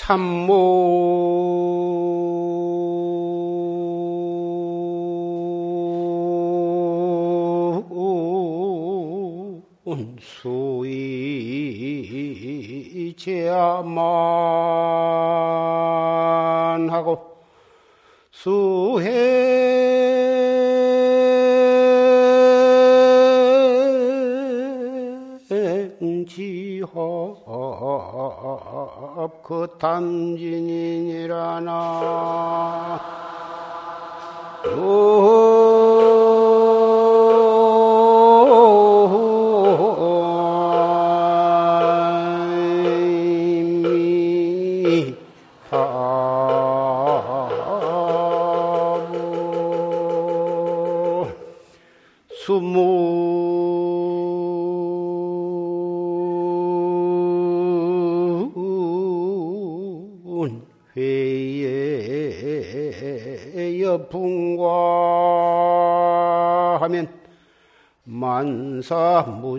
참문 수이 제야만 하고 수행지합 그 탐진이니라나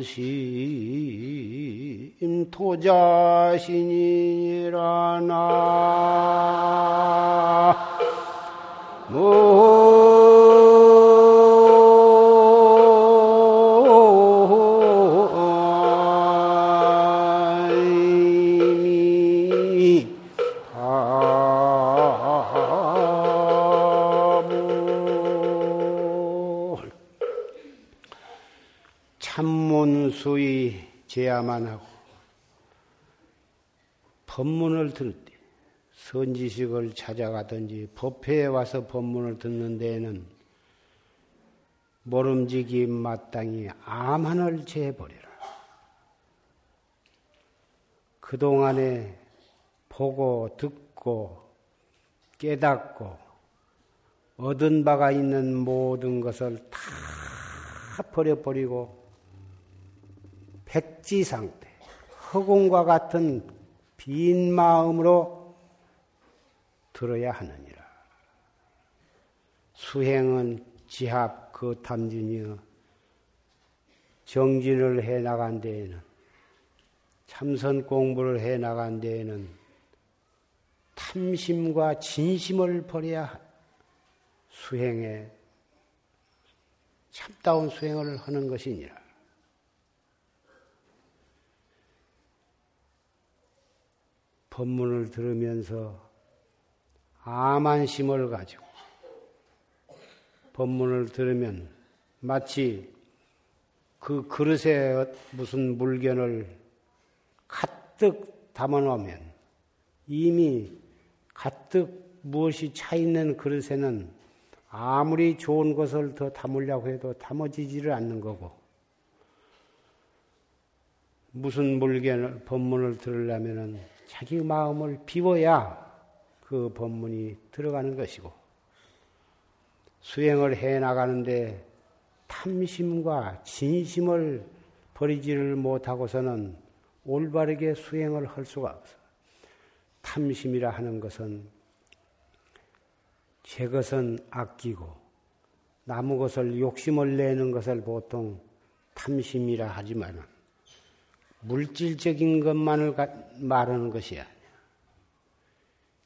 무심 토자신 제야만 하고 법문을 들을 때 선지식을 찾아가든지 법회에 와서 법문을 듣는 데에는 모름지기 마땅히 암한을 제해버려라. 그동안에 보고 듣고 깨닫고 얻은 바가 있는 모든 것을 다 버려버리고 백지 상태, 허공과 같은 빈 마음으로 들어야 하느니라. 수행은 지합 그 탐진이여 정진을 해 나간 데에는 참선 공부를 해 나간 데에는 탐심과 진심을 버려야 수행에 참다운 수행을 하는 것이니라. 법문을 들으면서 암한심을 가지고 법문을 들으면 마치 그 그릇에 무슨 물건을 가득 담아 놓으면 이미 가득 무엇이 차 있는 그릇에는 아무리 좋은 것을 더 담으려고 해도 담아지지를 않는 거고 무슨 물건을 법문을 들으려면은 자기 마음을 비워야 그 법문이 들어가는 것이고 수행을 해 나가는데 탐심과 진심을 버리지를 못하고서는 올바르게 수행을 할 수가 없어. 탐심이라 하는 것은 제 것은 아끼고 나무 것을 욕심을 내는 것을 보통 탐심이라 하지만은 물질적인 것만을 말하는 것이 아니야.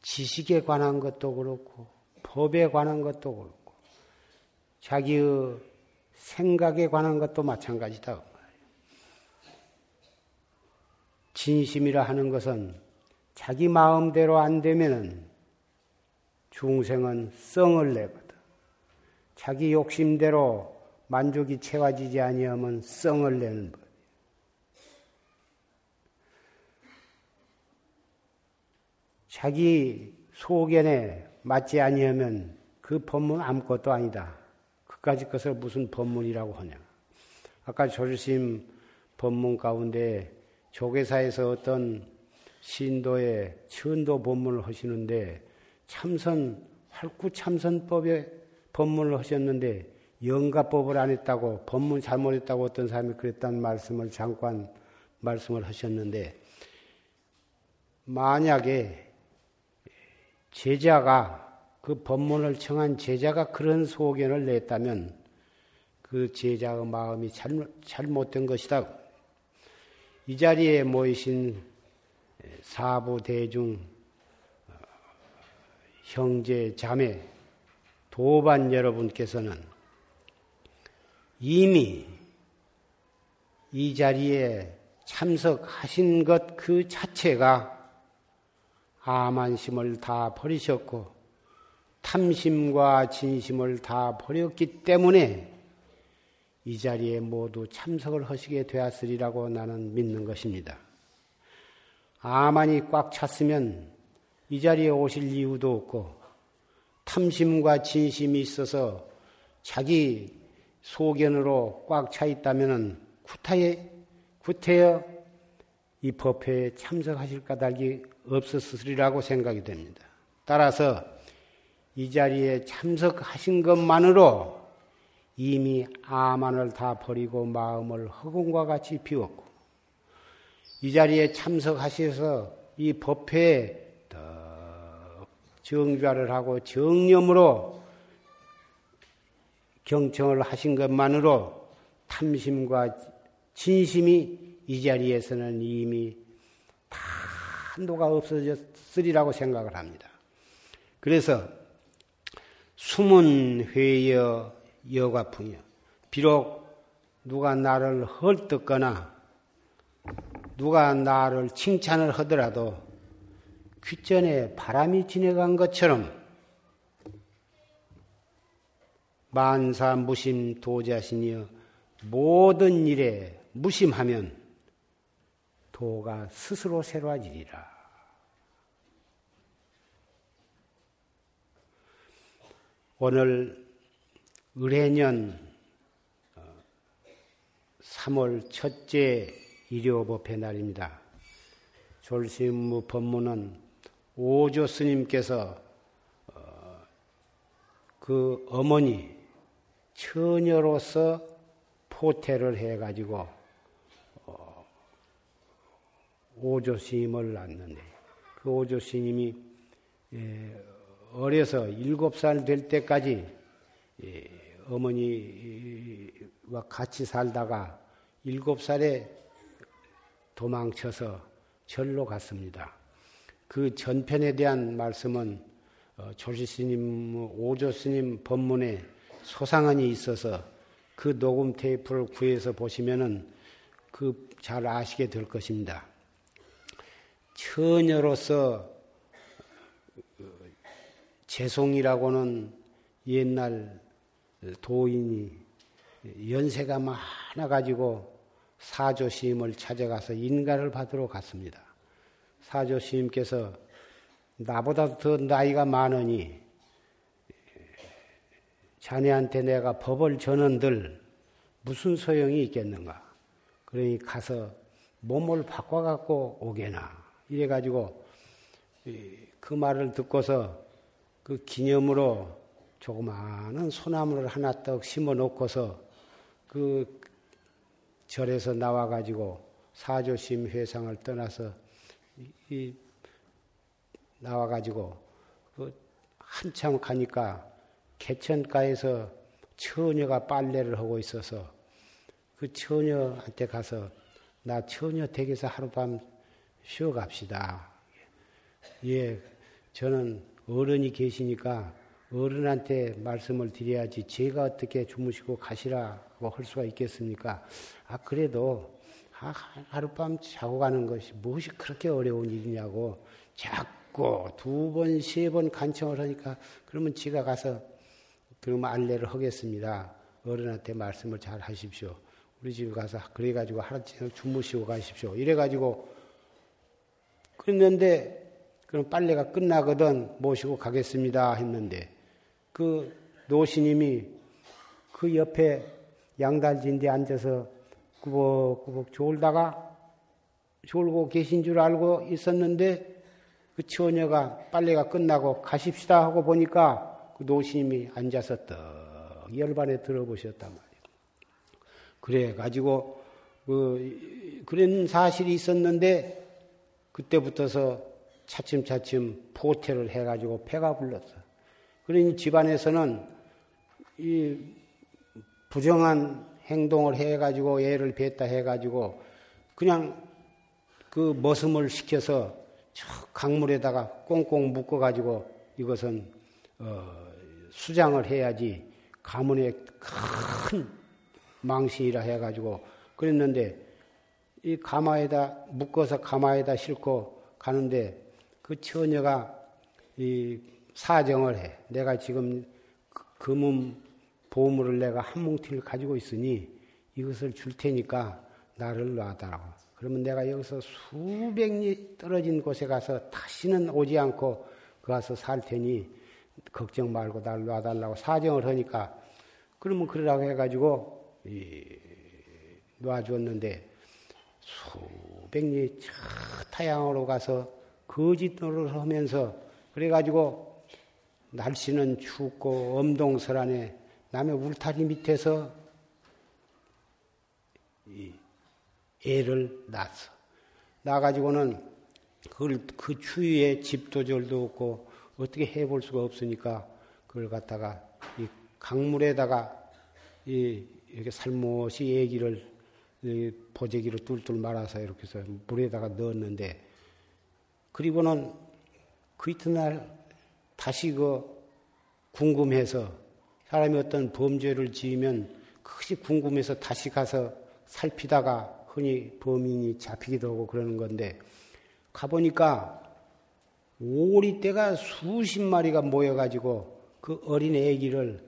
지식에 관한 것도 그렇고, 법에 관한 것도 그렇고, 자기의 생각에 관한 것도 마찬가지다. 진심이라 하는 것은 자기 마음대로 안 되면은 중생은 성을 내거든. 자기 욕심대로 만족이 채워지지 아니하면 성을 내는 법. 자기 소견에 맞지 아니하면 그 법문 아무것도 아니다. 그까지 것을 무슨 법문이라고 하냐. 아까 조르심 법문 가운데 조계사에서 어떤 신도의 천도 법문을 하시는데 참선 활구 참선법의 법문을 하셨는데 영가법을 안 했다고 법문 잘못했다고 어떤 사람이 그랬다는 말씀을 잠깐 말씀을 하셨는데 만약에 제자가 그 법문을 청한 제자가 그런 소견을 냈다면 그 제자의 마음이 잘못, 잘못된 것이다. 이 자리에 모이신 사부 대중 형제, 자매, 도반 여러분께서는 이미 이 자리에 참석하신 것 그 자체가 아만심을 다 버리셨고 탐심과 진심을 다 버렸기 때문에 이 자리에 모두 참석을 하시게 되었으리라고 나는 믿는 것입니다. 아만이 꽉 찼으면 이 자리에 오실 이유도 없고 탐심과 진심이 있어서 자기 소견으로 꽉 차 있다면 구타에 구태여 이 법회에 참석하실 까닭이 없었으리라고 생각이 됩니다. 따라서 이 자리에 참석하신 것만으로 이미 아만을 다 버리고 마음을 허공과 같이 비웠고 이 자리에 참석하셔서 이 법회에 정좌를 하고 정념으로 경청을 하신 것만으로 탐심과 진심이 이 자리에서는 이미 한도가 없어졌으리라고 생각을 합니다. 그래서 숨은 회여 여과풍이여 비록 누가 나를 헐뜯거나 누가 나를 칭찬을 하더라도 귓전에 바람이 지나간 것처럼 만사 무심 도자신이여 모든 일에 무심하면 도가 스스로 새로워지리라. 오늘 을해년 3월 첫째 일요법회 날입니다. 졸심무 법문은 오조 스님께서 어, 그 어머니 처녀로서 포태를 해가지고 어, 오조 스님을 낳는데 그 오조 스님이 예, 어려서 일곱 살 될 때까지 예, 어머니와 같이 살다가 일곱 살에 도망쳐서 절로 갔습니다. 그 전편에 대한 말씀은 어, 조지스님, 오조스님 법문에 소상한이 있어서 그 녹음 테이프를 구해서 보시면은 그 잘 아시게 될 것입니다. 처녀로서 어, 재송이라고는 옛날 도인이 연세가 많아가지고 사조시임을 찾아가서 인가를 받으러 갔습니다. 사조 스님께서 나보다 더 나이가 많으니 자네한테 내가 법을 전언들 무슨 소용이 있겠는가? 그러니 가서 몸을 바꿔갖고 오게나. 이래가지고 그 말을 듣고서 그 기념으로 조그마한 소나무를 하나 떡 심어 놓고서 그 절에서 나와가지고 사조심 회상을 떠나서 이 나와가지고 그 한참 가니까 개천가에서 처녀가 빨래를 하고 있어서 그 처녀한테 가서 나 처녀 댁에서 하룻밤 쉬어갑시다. 예, 저는 어른이 계시니까 어른한테 말씀을 드려야지 제가 어떻게 주무시고 가시라고 할 수가 있겠습니까? 아, 그래도 하룻밤 자고 가는 것이 무엇이 그렇게 어려운 일이냐고 자꾸 두 번, 세 번 간청을 하니까 그러면 지가 가서 그러면 안내를 하겠습니다. 어른한테 말씀을 잘 하십시오. 우리 집에 가서 그래가지고 하루 종일 주무시고 가십시오. 이래가지고 그랬는데 그럼 빨래가 끝나거든 모시고 가겠습니다 했는데 그 노시님이 그 옆에 양달진데 앉아서 꾸벅꾸벅 졸다가 졸고 계신 줄 알고 있었는데 그 처녀가 빨래가 끝나고 가십시다 하고 보니까 그 노신님이 앉아서 떡 열반에 들어보셨단 말이에요. 그래 가지고 그 그런 사실이 있었는데 그때부터서 차츰차츰 포태를 해가지고 배가 불렀어. 그러니 집안에서는 이 부정한 행동을 해가지고 애를 뱉다 해가지고 그냥 그 머슴을 시켜서 저 강물에다가 꽁꽁 묶어가지고 이것은 어, 수장을 해야지 가문에 큰 망신이라 해가지고 그랬는데 이 가마에다 묶어서 가마에다 싣고 가는데 그 처녀가 이 사정을 해. 내가 지금 그 금은 보물을 내가 한 뭉티를 가지고 있으니 이것을 줄 테니까 나를 놔다라고. 그러면 내가 여기서 수백 리 떨어진 곳에 가서 다시는 오지 않고 그 가서 살 테니 걱정 말고 나를 놔달라고 사정을 하니까 그러면 그러라고 해가지고 놔줬는데 수백 리 타양으로 가서 거짓 노릇을 하면서 그래가지고 날씨는 춥고 엄동설안에 남의 울타리 밑에서 애를 낳았어. 낳아가지고는 그걸 그 추위에 집도절도 없고 어떻게 해볼 수가 없으니까 그걸 갖다가 이 강물에다가 이 이렇게 살못이 애기를 보재기로 뚫뚫 말아서 이렇게 해서 물에다가 넣었는데 그리고는 그 이튿날 다시 그 궁금해서 사람이 어떤 범죄를 지으면 그것이 궁금해서 다시 가서 살피다가 흔히 범인이 잡히기도 하고 그러는 건데 가보니까 오리 떼가 수십 마리가 모여가지고 그 어린 애기를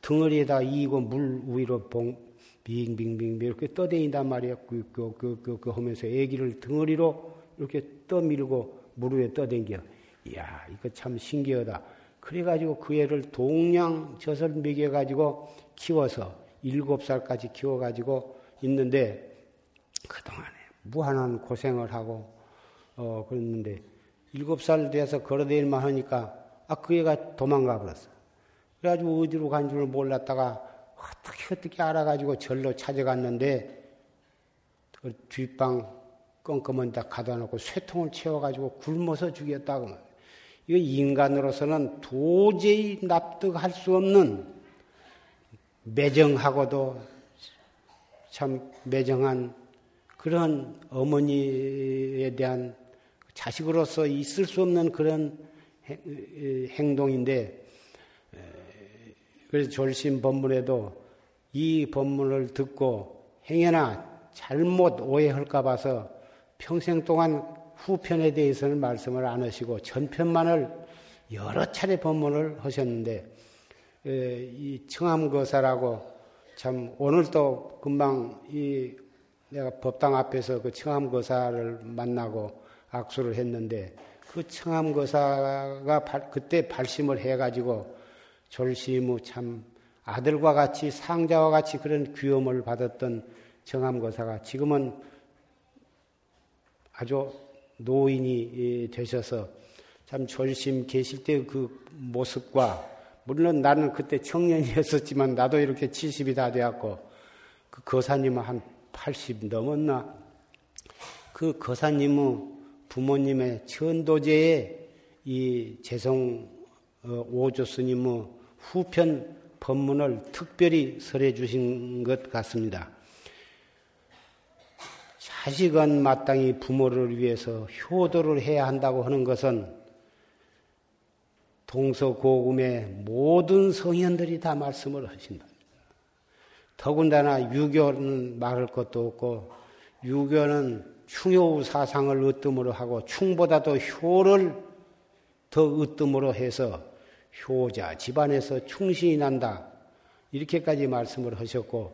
덩어리에다 이고 물 위로 봉, 빙빙빙 이렇게 떠다닌단 말이야. 그, 그, 그, 그, 그 하면서 애기를 덩어리로 이렇게 떠밀고 물 위에 떠댕겨. 이야, 이거 참 신기하다. 그래가지고 그 애를 동양 젖을 먹여가지고 키워서 일곱 살까지 키워가지고 있는데 그동안에 무한한 고생을 하고 어 그랬는데 일곱 살 돼서 걸어다닐만 하니까 아 그 애가 도망가 버렸어. 그래가지고 어디로 간 줄 몰랐다가 어떻게 어떻게 알아가지고 절로 찾아갔는데 그 뒷방 껌껌한 데 가다 놓고 쇠통을 채워가지고 굶어서 죽였다고 말이야. 이거 인간으로서는 도저히 납득할 수 없는 매정하고도 참 매정한 그런 어머니에 대한 자식으로서 있을 수 없는 그런 행동인데 그래서 졸심 법문에도 이 법문을 듣고 행여나 잘못 오해할까 봐서 평생 동안 후편에 대해서는 말씀을 안 하시고 전편만을 여러 차례 법문을 하셨는데 이 청암거사라고 참 오늘도 금방 이 내가 법당 앞에서 그 청암거사를 만나고 악수를 했는데 그 청암거사가 그때 발심을 해가지고 졸시무 참 아들과 같이 상자와 같이 그런 귀염을 받았던 청암거사가 지금은 아주 노인이 되셔서 참 졸심 계실 때 그 모습과 물론 나는 그때 청년이었었지만 나도 이렇게 70이 다 되었고 그 거사님은 한 80 넘었나? 그 거사님의 부모님의 천도제에 이 재성 어, 오조 스님의 후편 법문을 특별히 설해 주신 것 같습니다. 자식은 마땅히 부모를 위해서 효도를 해야 한다고 하는 것은 동서고금의 모든 성현들이 다 말씀을 하신다. 더군다나 유교는 말할 것도 없고 유교는 충효 사상을 으뜸으로 하고 충보다 도 효를 더 으뜸으로 해서 효자 집안에서 충신이 난다. 이렇게까지 말씀을 하셨고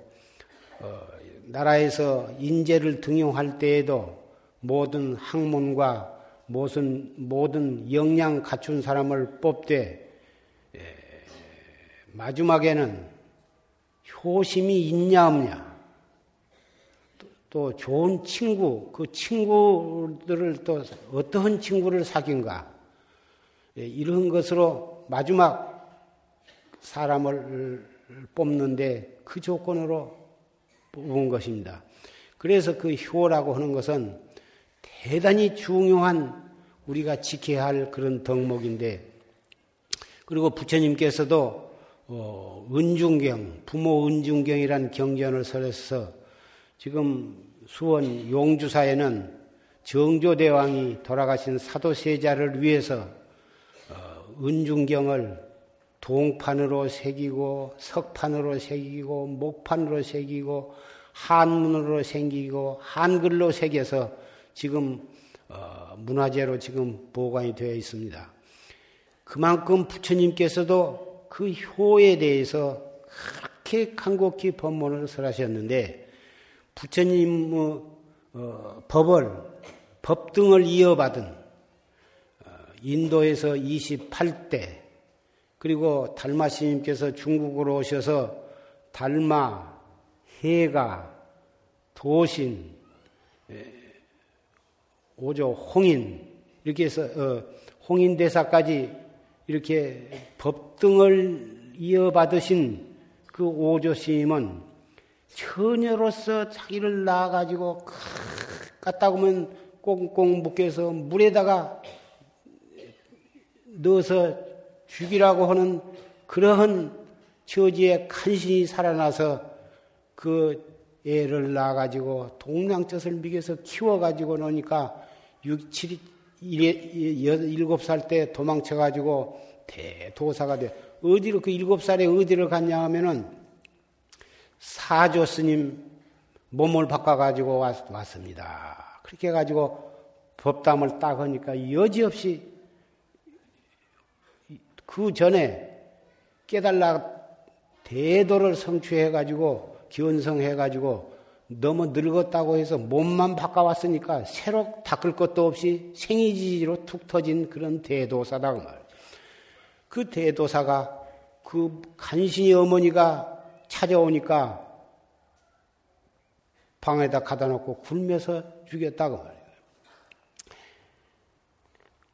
어, 나라에서 인재를 등용할 때에도 모든 학문과 모든 모든 역량 갖춘 사람을 뽑되 마지막에는 효심이 있냐 없냐. 또 좋은 친구 그 친구들을 또 어떠한 친구를 사귄가. 예, 이런 것으로 마지막 사람을 뽑는데 그 조건으로 뽑은 것입니다. 그래서 그 효라고 하는 것은 대단히 중요한 우리가 지켜야 할 그런 덕목인데 그리고 부처님께서도 어, 은중경, 부모 은중경이란 경전을 설해서 지금 수원 용주사에는 정조대왕이 돌아가신 사도세자를 위해서 어, 은중경을 동판으로 새기고 석판으로 새기고 목판으로 새기고 한문으로 새기고 한글로 새겨서 지금 어, 문화재로 지금 보관이 되어 있습니다. 그만큼 부처님께서도 그 효에 대해서 그렇게 간곡히 법문을 설하셨는데 부처님 어, 법을 법 등을 이어받은 어, 인도에서 28대 그리고 달마 스님께서 중국으로 오셔서 달마, 해가, 도신, 오조, 홍인 이렇게 해서 어, 홍인 대사까지 이렇게 법등을 이어받으신 그 오조 스님은 처녀로서 자기를 낳아가지고 갖다 보면 꽁꽁 묶여서 물에다가 넣어서 죽이라고 하는 그러한 처지에 간신히 살아나서 그 애를 낳아가지고 동양젖을 먹여서 키워가지고 노니까 6, 7, 7살때 도망쳐가지고 대도사가 돼. 어디로, 그 7살에 어디를 갔냐 하면은 사조 스님 몸을 바꿔가지고 왔, 왔습니다. 그렇게 해가지고 법담을 딱 하니까 여지없이 그 전에 깨달라 대도를 성취해가지고 견성해가지고 너무 늙었다고 해서 몸만 바꿔왔으니까 새로 닦을 것도 없이 생이지로 툭 터진 그런 대도사다 그 말. 그 대도사가 그 간신히 어머니가 찾아오니까 방에다 가다 놓고 굴면서 죽였다고 말이에요.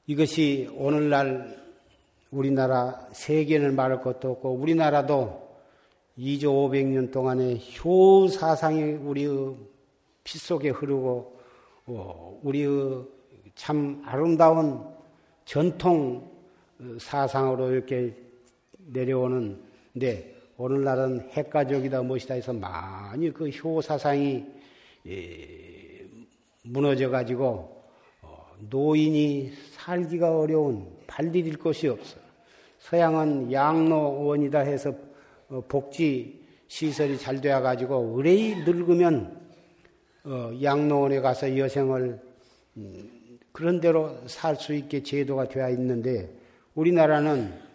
이것이 오늘날 우리나라 세계를 말할 것도 없고 우리나라도 2조 500년 동안의 효 사상이 우리의 피 속에 흐르고 어, 우리의 참 아름다운 전통 사상으로 이렇게 내려오는데 오늘날은 핵가족이다 무엇이다 해서 많이 그 효 사상이 예, 무너져 가지고 어, 노인이 살기가 어려운 발 디딜 곳이 없어. 서양은 양로원이다 해서 어, 복지 시설이 잘 되어 가지고 의뢰이 늙으면 어, 양로원에 가서 여생을 음, 그런 대로 살 수 있게 제도가 되어 있는데 우리나라는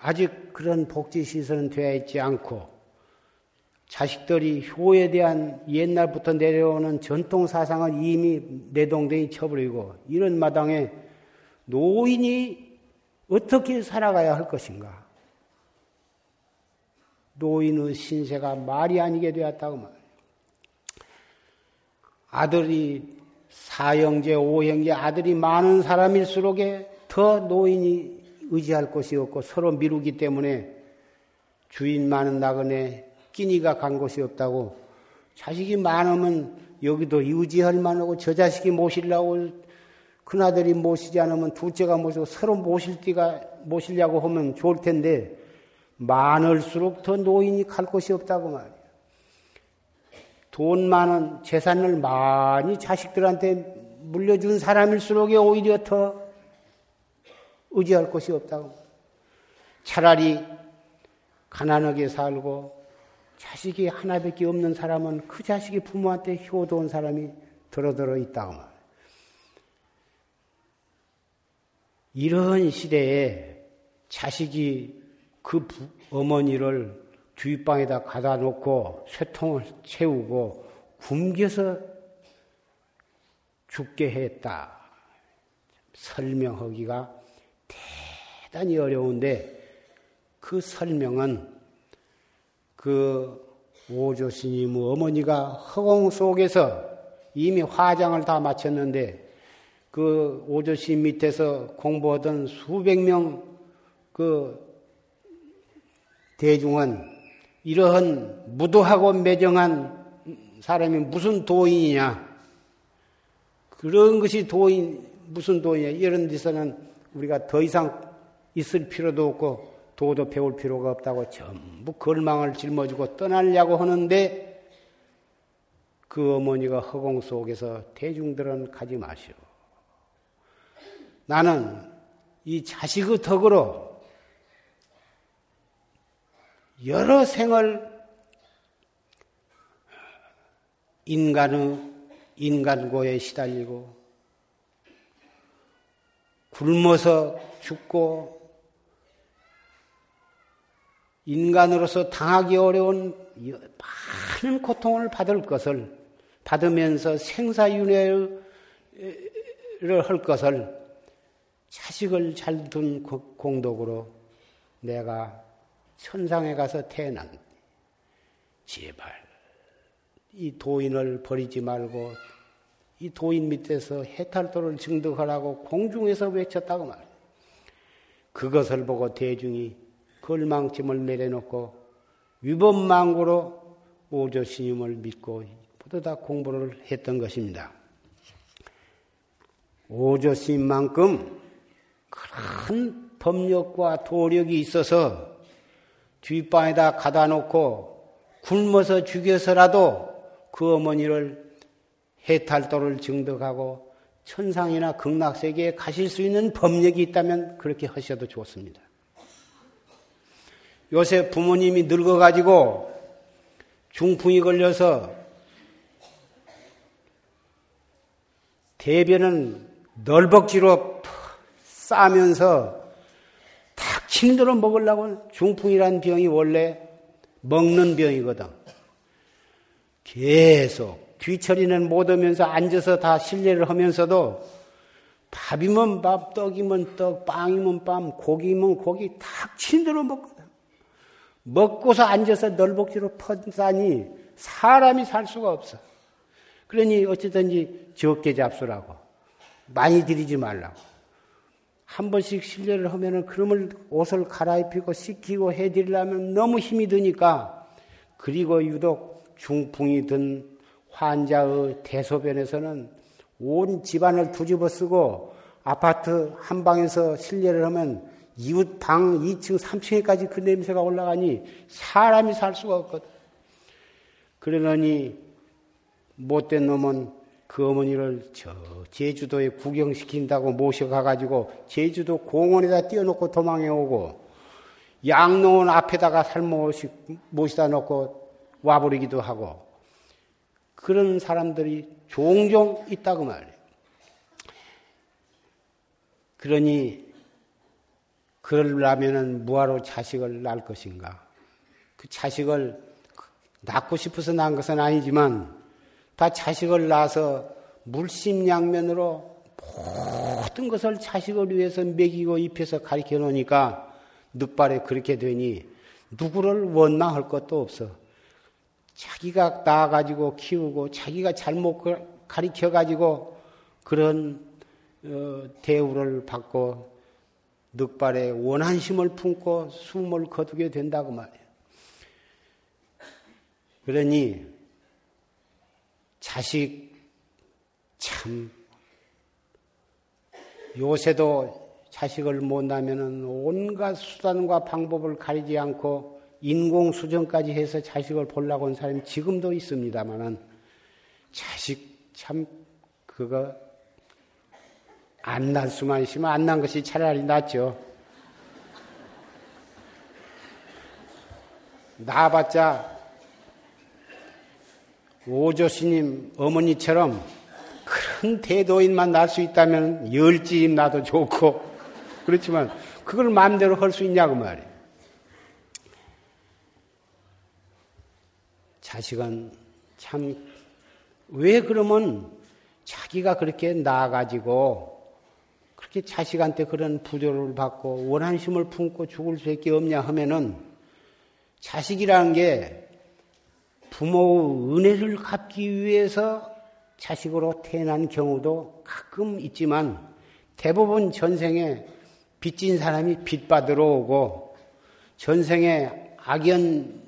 아직 그런 복지 시설은 되어 있지 않고 자식들이 효에 대한 옛날부터 내려오는 전통 사상을 이미 내동댕이 쳐버리고 이런 마당에 노인이 어떻게 살아가야 할 것인가? 노인의 신세가 말이 아니게 되었다고 말이에요. 아들이 사형제, 오형제 아들이 많은 사람일수록에 더 노인이 의지할 곳이 없고 서로 미루기 때문에 주인 많은 나그네 끼니가 간 곳이 없다고 자식이 많으면 여기도 의지할 만하고 저 자식이 모시려고 큰아들이 모시지 않으면 둘째가 모시고 서로 모실 띠가 모시려고 하면 좋을 텐데 많을수록 더 노인이 갈 곳이 없다고 말이야. 돈 많은 재산을 많이 자식들한테 물려준 사람일수록 오히려 더 의지할 곳이 없다고. 차라리 가난하게 살고 자식이 하나밖에 없는 사람은 그 자식이 부모한테 효도한 사람이 들어들어 있다고 말. 이런 시대에 자식이 그 부, 어머니를 뒷방에다 가다 놓고 쇠통을 채우고 굶겨서 죽게 했다. 설명하기가 대단히 어려운데 그 설명은 그 오조 스님의 어머니가 허공 속에서 이미 화장을 다 마쳤는데 그 오조씨 밑에서 공부하던 수백 명 그 대중은 이러한 무도하고 매정한 사람이 무슨 도인이냐? 그런 것이 도인, 무슨 도인이냐? 이런 데서는 우리가 더 이상 있을 필요도 없고 도도 배울 필요가 없다고 전부 걸망을 짊어지고 떠나려고 하는데 그 어머니가 허공 속에서 대중들은 가지 마시오. 나는 이 자식의 덕으로 여러 생을 인간의 인간고에 시달리고 굶어서 죽고 인간으로서 당하기 어려운 많은 고통을 받을 것을 받으면서 생사윤회를 할 것을 자식을 잘 둔 공덕으로 내가 천상에 가서 태어난 제발 이 도인을 버리지 말고 이 도인 밑에서 해탈도를 증득하라고 공중에서 외쳤다고 말이야. 그것을 보고 대중이 걸망침을 내려놓고 위법망고로 오조 스님을 믿고 모두 다 공부를 했던 것입니다. 오조 스님만큼 큰 법력과 도력이 있어서 뒷방에다 가다 놓고 굶어서 죽여서라도 그 어머니를 해탈도를 증득하고 천상이나 극락세계에 가실 수 있는 법력이 있다면 그렇게 하셔도 좋습니다. 요새 부모님이 늙어가지고 중풍이 걸려서 대변은 널벅지로 싸면서 탁 힘들어 먹으려고 중풍이란 병이 원래 먹는 병이거든. 계속 뒤처리는 못하면서 앉아서 다 실례를 하면서도 밥이면 밥, 떡이면 떡, 빵이면 빵, 고기면 고기 탁 친대로 먹거든. 먹고서 앉아서 널복지로 퍼다니 사람이 살 수가 없어. 그러니 어쨌든지 적게 잡수라고. 많이 들이지 말라고. 한 번씩 실례를 하면은 그놈을 옷을 갈아입히고 씻기고 해드리려면 너무 힘이 드니까 그리고 유독 중풍이 든 환자의 대소변에서는 온 집안을 두집어 쓰고 아파트 한 방에서 실례를 하면 이웃 방 2층, 3층에까지 그 냄새가 올라가니 사람이 살 수가 없거든. 그러더니 못된 놈은 그 어머니를 저 제주도에 구경시킨다고 모셔가가지고 제주도 공원에다 띄워놓고 도망해 오고 양농원 앞에다가 살모 모시다 놓고 와버리기도 하고 그런 사람들이 종종 있다고 말이에요. 그러니 그러려면은 무하로 자식을 낳을 것인가? 그 자식을 낳고 싶어서 낳은 것은 아니지만 다 자식을 낳아서 물심양면으로 모든 것을 자식을 위해서 먹이고 입혀서 가르쳐 놓으니까 늑발에 그렇게 되니 누구를 원망할 것도 없어. 자기가 낳아가지고 키우고 자기가 잘못 가르쳐가지고 그런 어, 대우를 받고 늑발에 원한심을 품고 숨을 거두게 된다고 말이에요. 그러니 자식 참 요새도 자식을 못 낳으면 온갖 수단과 방법을 가리지 않고 인공수정까지 해서 자식을 보려고 온 사람이 지금도 있습니다만은 자식 참 그거 안날 수만 있으면 안 난 것이 차라리 낫죠. 나봤자 오조 스님 어머니처럼 큰 대도인만 날 수 있다면 열지임 나도 좋고 그렇지만 그걸 마음대로 할 수 있냐고 말이에요. 자식은 참, 왜 그러면 자기가 그렇게 나아가지고 그렇게 자식한테 그런 부조를 받고 원한심을 품고 죽을 수밖에 없냐 하면은 자식이라는 게 부모의 은혜를 갚기 위해서 자식으로 태어난 경우도 가끔 있지만 대부분 전생에 빚진 사람이 빚 받으러 오고 전생에 악연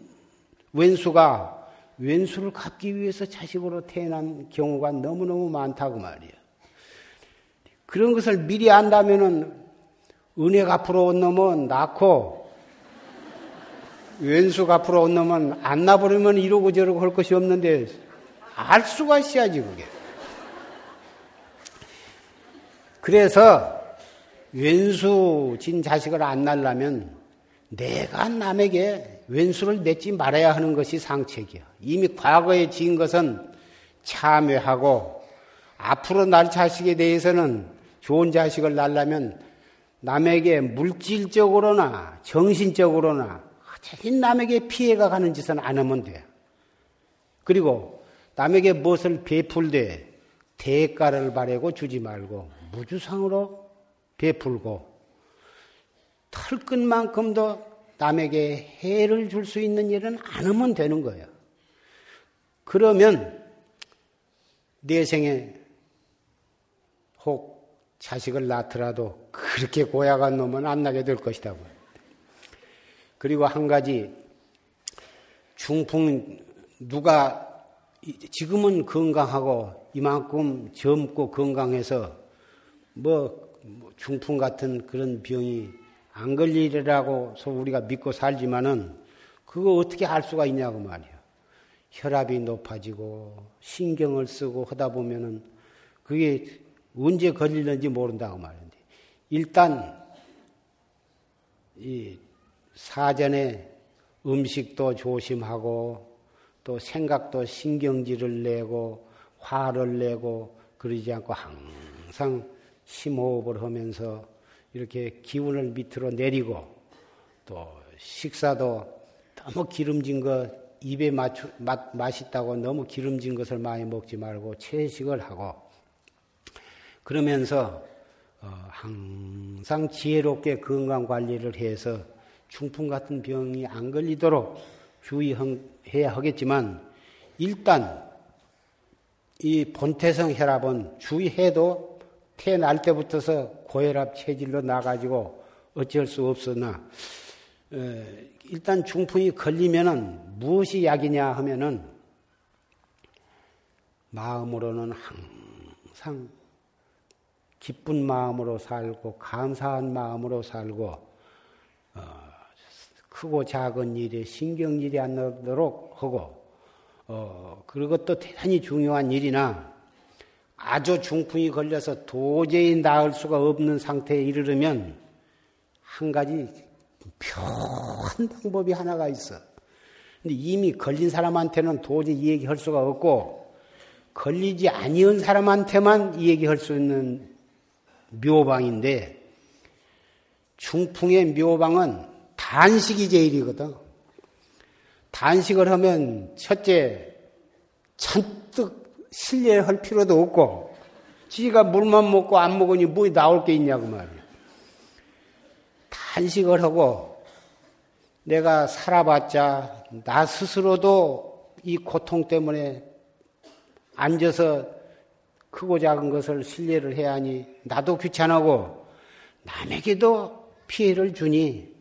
왼수가 왼수를 갚기 위해서 자식으로 태어난 경우가 너무너무 많다고 말이에요. 그런 것을 미리 안다면은 은혜 갚으러 온 놈은 낳고 왼수 갚으러 온 놈은 안 나버리면 이러고 저러고 할 것이 없는데 알 수가 있어야지 그게. 그래서 왼수 진 자식을 안 낳으려면 내가 남에게 왼수를 맺지 말아야 하는 것이 상책이야. 이미 과거에 지은 것은 참회하고 앞으로 날 자식에 대해서는 좋은 자식을 낳으려면 남에게 물질적으로나 정신적으로나 어쨌든 남에게 피해가 가는 짓은 안 하면 돼. 그리고 남에게 무엇을 베풀되 대가를 바라고 주지 말고 무주상으로 베풀고 털끝만큼도 남에게 해를 줄 수 있는 일은 안 하면 되는 거예요. 그러면 내 생에 혹 자식을 낳더라도 그렇게 고약한 놈은 안 나게 될 것이다. 그리고 한 가지 중풍 누가 지금은 건강하고 이만큼 젊고 건강해서 뭐 중풍 같은 그런 병이 안 걸리리라고 우리가 믿고 살지만은 그거 어떻게 알 수가 있냐고 말이야. 혈압이 높아지고 신경을 쓰고 하다 보면은 그게 언제 걸리는지 모른다고 말인데 일단 이 사전에 음식도 조심하고 또 생각도 신경질을 내고 화를 내고 그러지 않고 항상 심호흡을 하면서 이렇게 기운을 밑으로 내리고 또 식사도 너무 기름진 거 입에 맞추, 맛, 맛있다고 너무 기름진 것을 많이 먹지 말고 채식을 하고 그러면서 어, 항상 지혜롭게 건강 관리를 해서 중풍 같은 병이 안 걸리도록 주의해야 하겠지만 일단 이 본태성 혈압은 주의해도 태어날 때부터서 고혈압 체질로 나가지고 어쩔 수 없으나 어, 일단 중풍이 걸리면은 무엇이 약이냐 하면은 마음으로는 항상 기쁜 마음으로 살고 감사한 마음으로 살고 어, 크고 작은 일에 신경질이 안 나도록 하고 어, 그것도 대단히 중요한 일이나 아주 중풍이 걸려서 도저히 나을 수가 없는 상태에 이르르면 한 가지 묘한 방법이 하나가 있어. 근데 이미 걸린 사람한테는 도저히 이 얘기할 수가 없고 걸리지 아니한 사람한테만 이 얘기할 수 있는 묘방인데 중풍의 묘방은 단식이 제일이거든. 단식을 하면 첫째 잔뜩 실례할 필요도 없고 지가 물만 먹고 안 먹으니 뭐 나올 게 있냐고 말이야. 단식을 하고 내가 살아봤자 나 스스로도 이 고통 때문에 앉아서 크고 작은 것을 신뢰를 해야 하니 나도 귀찮하고 남에게도 피해를 주니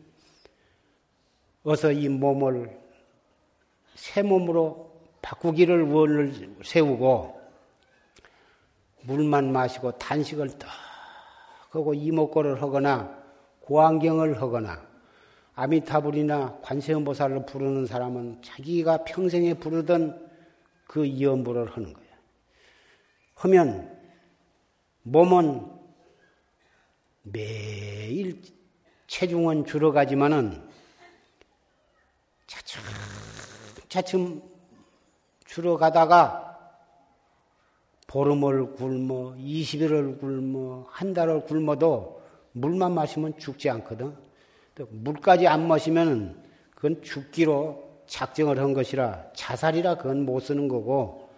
어서 이 몸을 새 몸으로 바꾸기를 원을 세우고 물만 마시고 단식을 딱 하고 이목구를 하거나 고안경을 하거나 아미타불이나 관세음보살을 부르는 사람은 자기가 평생에 부르던 그 이음부를 하는 거예요. 하면 몸은 매일 체중은 줄어가지만은 차츰 차츰 줄어가다가 보름을 굶어 20일을 굶어 한 달을 굶어도 물만 마시면 죽지 않거든. 물까지 안 마시면 그건 죽기로 작정을 한 것이라 자살이라 그건 못 쓰는 거고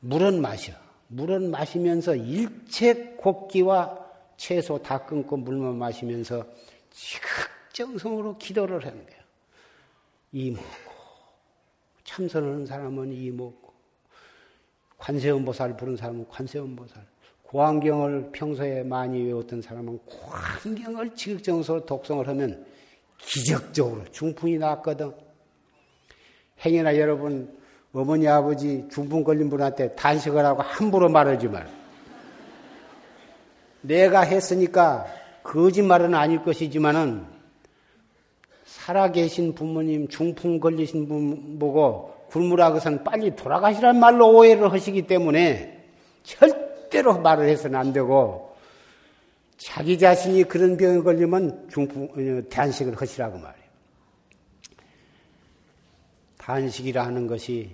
물은 마셔. 물은 마시면서 일체 곱기와 채소 다 끊고 물만 마시면서 지극정성으로 기도를 하는 거예요. 이 먹고 참선하는 사람은 이 먹고 관세음보살 부른 사람은 관세음보살 고안경을 평소에 많이 외웠던 사람은 고안경을 지극정성으로 독성을 하면 기적적으로 중풍이 났거든. 행여나 여러분 어머니 아버지 중풍 걸린 분한테 단식을 하고 함부로 말하지 말. 내가 했으니까 거짓말은 아닐 것이지만은 살아계신 부모님 중풍 걸리신 분 보고 굶으라고선 빨리 돌아가시란 말로 오해를 하시기 때문에 절대로 말을 해서는 안 되고 자기 자신이 그런 병에 걸리면 중풍, 어, 단식을 하시라고 말이에요. 단식이라 하는 것이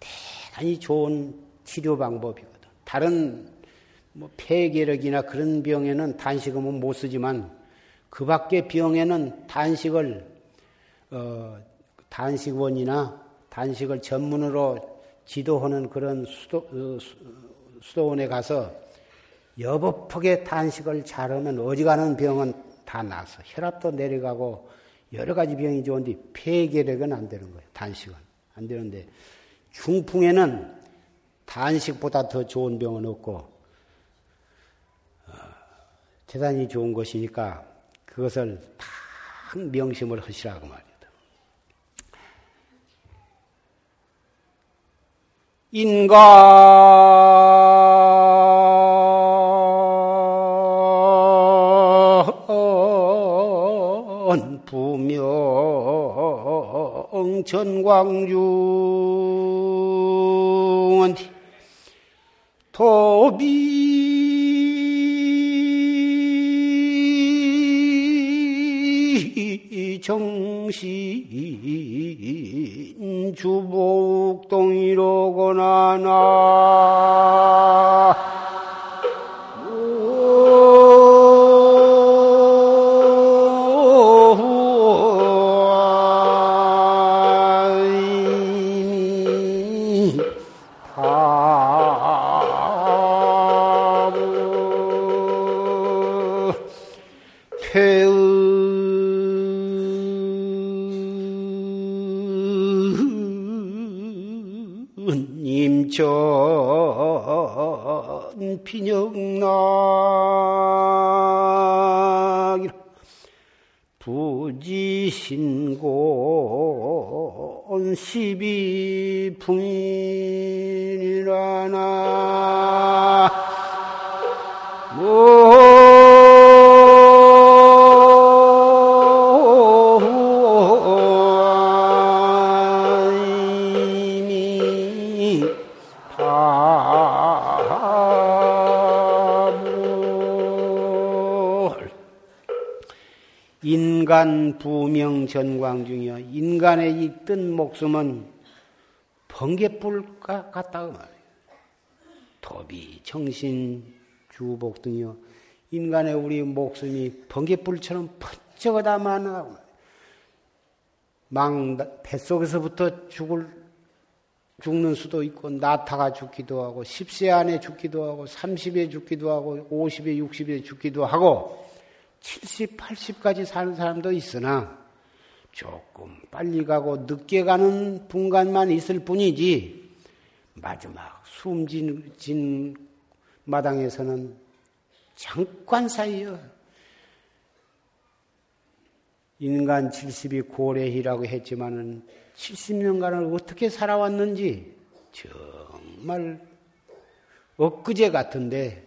대단히 좋은 치료 방법이거든. 다른 뭐 폐결핵이나 그런 병에는 단식은 못 쓰지만 그 밖의 병에는 단식을 어, 단식원이나 단식을 전문으로 지도하는 그런 수도, 어, 수도원에 가서 여법하게 단식을 잘하면 어지간한 병은 다 나서 혈압도 내려가고 여러 가지 병이 좋은데 폐결핵은 안 되는 거예요. 단식은 안 되는데 중풍에는 단식보다 더 좋은 병은 없고 어, 대단히 좋은 것이니까 그것을 다 명심을 하시라고 말이다. 인간 부명 전광중 도비 정 비녕나기라 부지신곤 시비풍이라나 인간 부명 전광 중이여 인간의 이 뜬 목숨은 번개불 같다고 말이에요. 도비, 정신, 주복 등이요. 인간의 우리 목숨이 번개불처럼 번쩍하다만 망 뱃속에서부터 죽을 죽는 수도 있고 나타가 죽기도 하고 10세 안에 죽기도 하고 30에 죽기도 하고 50에 60에 죽기도 하고 70, 80까지 사는 사람도 있으나 조금 빨리 가고 늦게 가는 분간만 있을 뿐이지 마지막 숨진 마당에서는 잠깐 사이여 인간 70이 고래희라고 했지만은 70년간을 어떻게 살아왔는지 정말 엊그제 같은데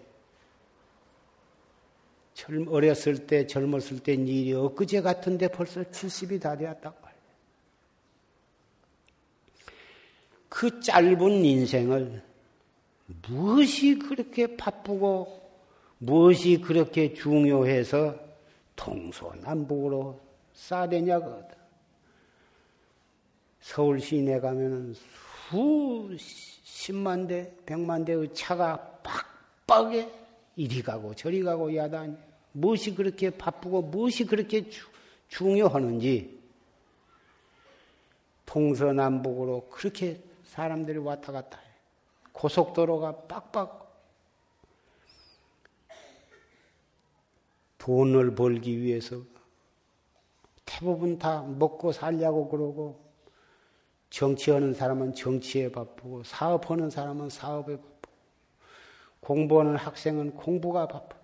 어렸을 때, 젊었을 때 일이 엊그제 같은데 벌써 70이 다 되었다고 말이에요. 그 짧은 인생을 무엇이 그렇게 바쁘고 무엇이 그렇게 중요해서 동서남북으로 싸대냐거든. 서울 시내 가면은 수십만 대, 백만 대의 차가 빡빡해 이리 가고 저리 가고 야단이. 무엇이 그렇게 바쁘고 무엇이 그렇게 주, 중요하는지 동서남북으로 그렇게 사람들이 왔다 갔다 해. 고속도로가 빡빡 돈을 벌기 위해서 대부분 다 먹고 살려고 그러고 정치하는 사람은 정치에 바쁘고 사업하는 사람은 사업에 바쁘고 공부하는 학생은 공부가 바쁘고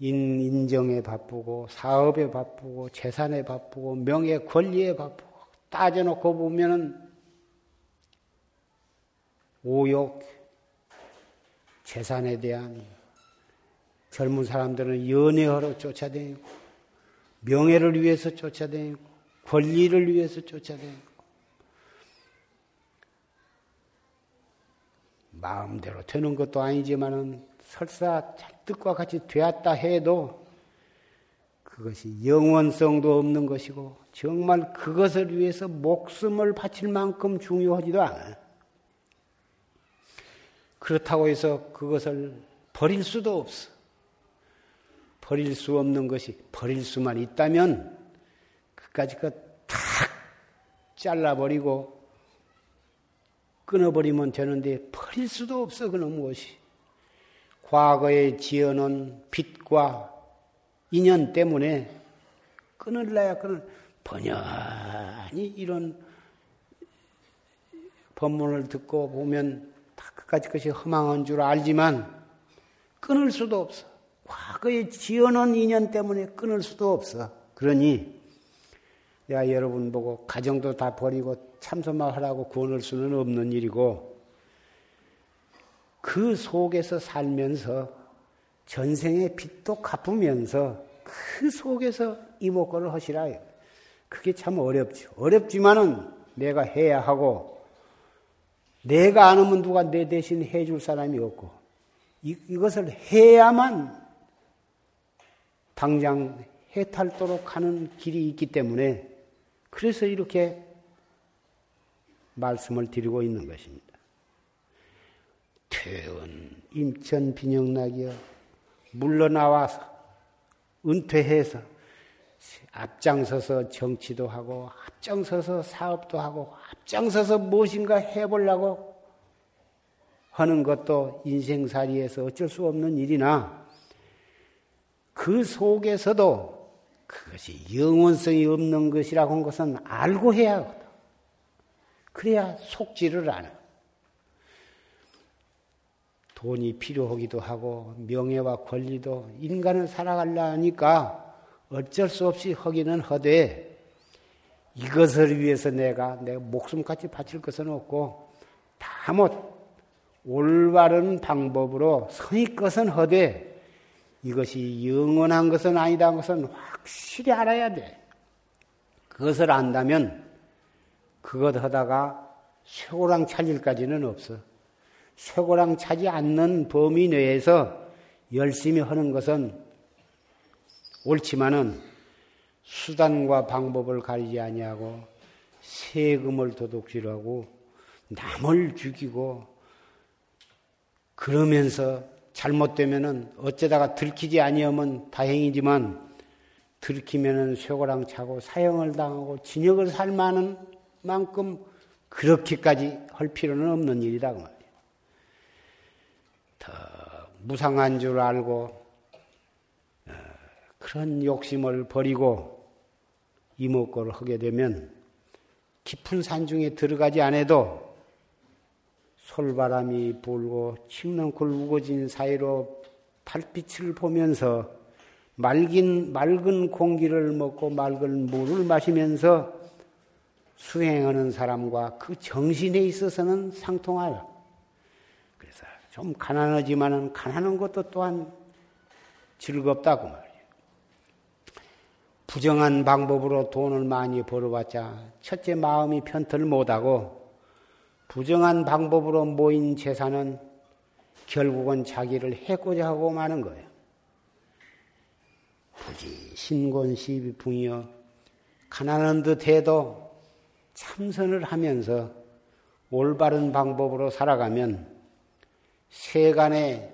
인정에 바쁘고 사업에 바쁘고 재산에 바쁘고 명예 권리에 바쁘고 따져놓고 보면은 오욕 재산에 대한 젊은 사람들은 연애하러 쫓아다니고 명예를 위해서 쫓아다니고 권리를 위해서 쫓아다니고 마음대로 되는 것도 아니지만은 설사 뜻과 같이 되었다 해도 그것이 영원성도 없는 것이고 정말 그것을 위해서 목숨을 바칠 만큼 중요하지도 않아요. 그렇다고 해서 그것을 버릴 수도 없어. 버릴 수 없는 것이 버릴 수만 있다면 그까지 그탁 잘라버리고 끊어버리면 되는데 버릴 수도 없어 그놈 것이. 과거에 지어놓은 빚과 인연 때문에 끊을래야 끊을 번연히 이런 법문을 듣고 보면 다 그까지 것이 허망한 줄 알지만 끊을 수도 없어. 과거에 지어놓은 인연 때문에 끊을 수도 없어. 그러니 내가 여러분 보고 가정도 다 버리고 참선만 하라고 구원할 수는 없는 일이고 그 속에서 살면서 전생의 빚도 갚으면서 그 속에서 이목구를 하시라. 그게 참 어렵죠. 어렵지만은 내가 해야 하고 내가 안 하면 누가 내 대신 해줄 사람이 없고 이, 이것을 해야만 당장 해탈도록 하는 길이 있기 때문에 그래서 이렇게 말씀을 드리고 있는 것입니다. 퇴원 임천 빈영락이여 물러나와서 은퇴해서 앞장서서 정치도 하고 앞장서서 사업도 하고 앞장서서 무엇인가 해보려고 하는 것도 인생살이에서 어쩔 수 없는 일이나 그 속에서도 그것이 영원성이 없는 것이라고 하는 것은 알고 해야 하거든. 그래야 속지를 않아. 돈이 필요하기도 하고 명예와 권리도 인간을 살아가려니까 어쩔 수 없이 하기는 하되 이것을 위해서 내가 내 목숨같이 바칠 것은 없고 다못 올바른 방법으로 선의것은 하되 이것이 영원한 것은 아니다 것은 확실히 알아야 돼. 그것을 안다면 그것 하다가 쇠고랑 찰일까지는 없어. 쇠고랑 차지 않는 범위 내에서 열심히 하는 것은 옳지만은 수단과 방법을 가리지 아니하고 세금을 도둑질하고 남을 죽이고 그러면서 잘못되면은 어쩌다가 들키지 아니하면 다행이지만 들키면은 쇠고랑 차고 사형을 당하고 진역을 살 만한 만큼 그렇게까지 할 필요는 없는 일이다 그 말이야. 더 무상한 줄 알고 어, 그런 욕심을 버리고 이목구를 하게 되면 깊은 산중에 들어가지 않아도 솔바람이 불고 칡넝쿨 우거진 사이로 달빛을 보면서 맑은, 맑은 공기를 먹고 맑은 물을 마시면서 수행하는 사람과 그 정신에 있어서는 상통하여 좀 가난하지만은 가난한 것도 또한 즐겁다고 말이에요. 부정한 방법으로 돈을 많이 벌어봤자 첫째 마음이 편털 못하고 부정한 방법으로 모인 재산은 결국은 자기를 해고자 하고 마는 거예요. 부지 신곤 시비풍이여 가난한 듯해도 참선을 하면서 올바른 방법으로 살아가면 세간의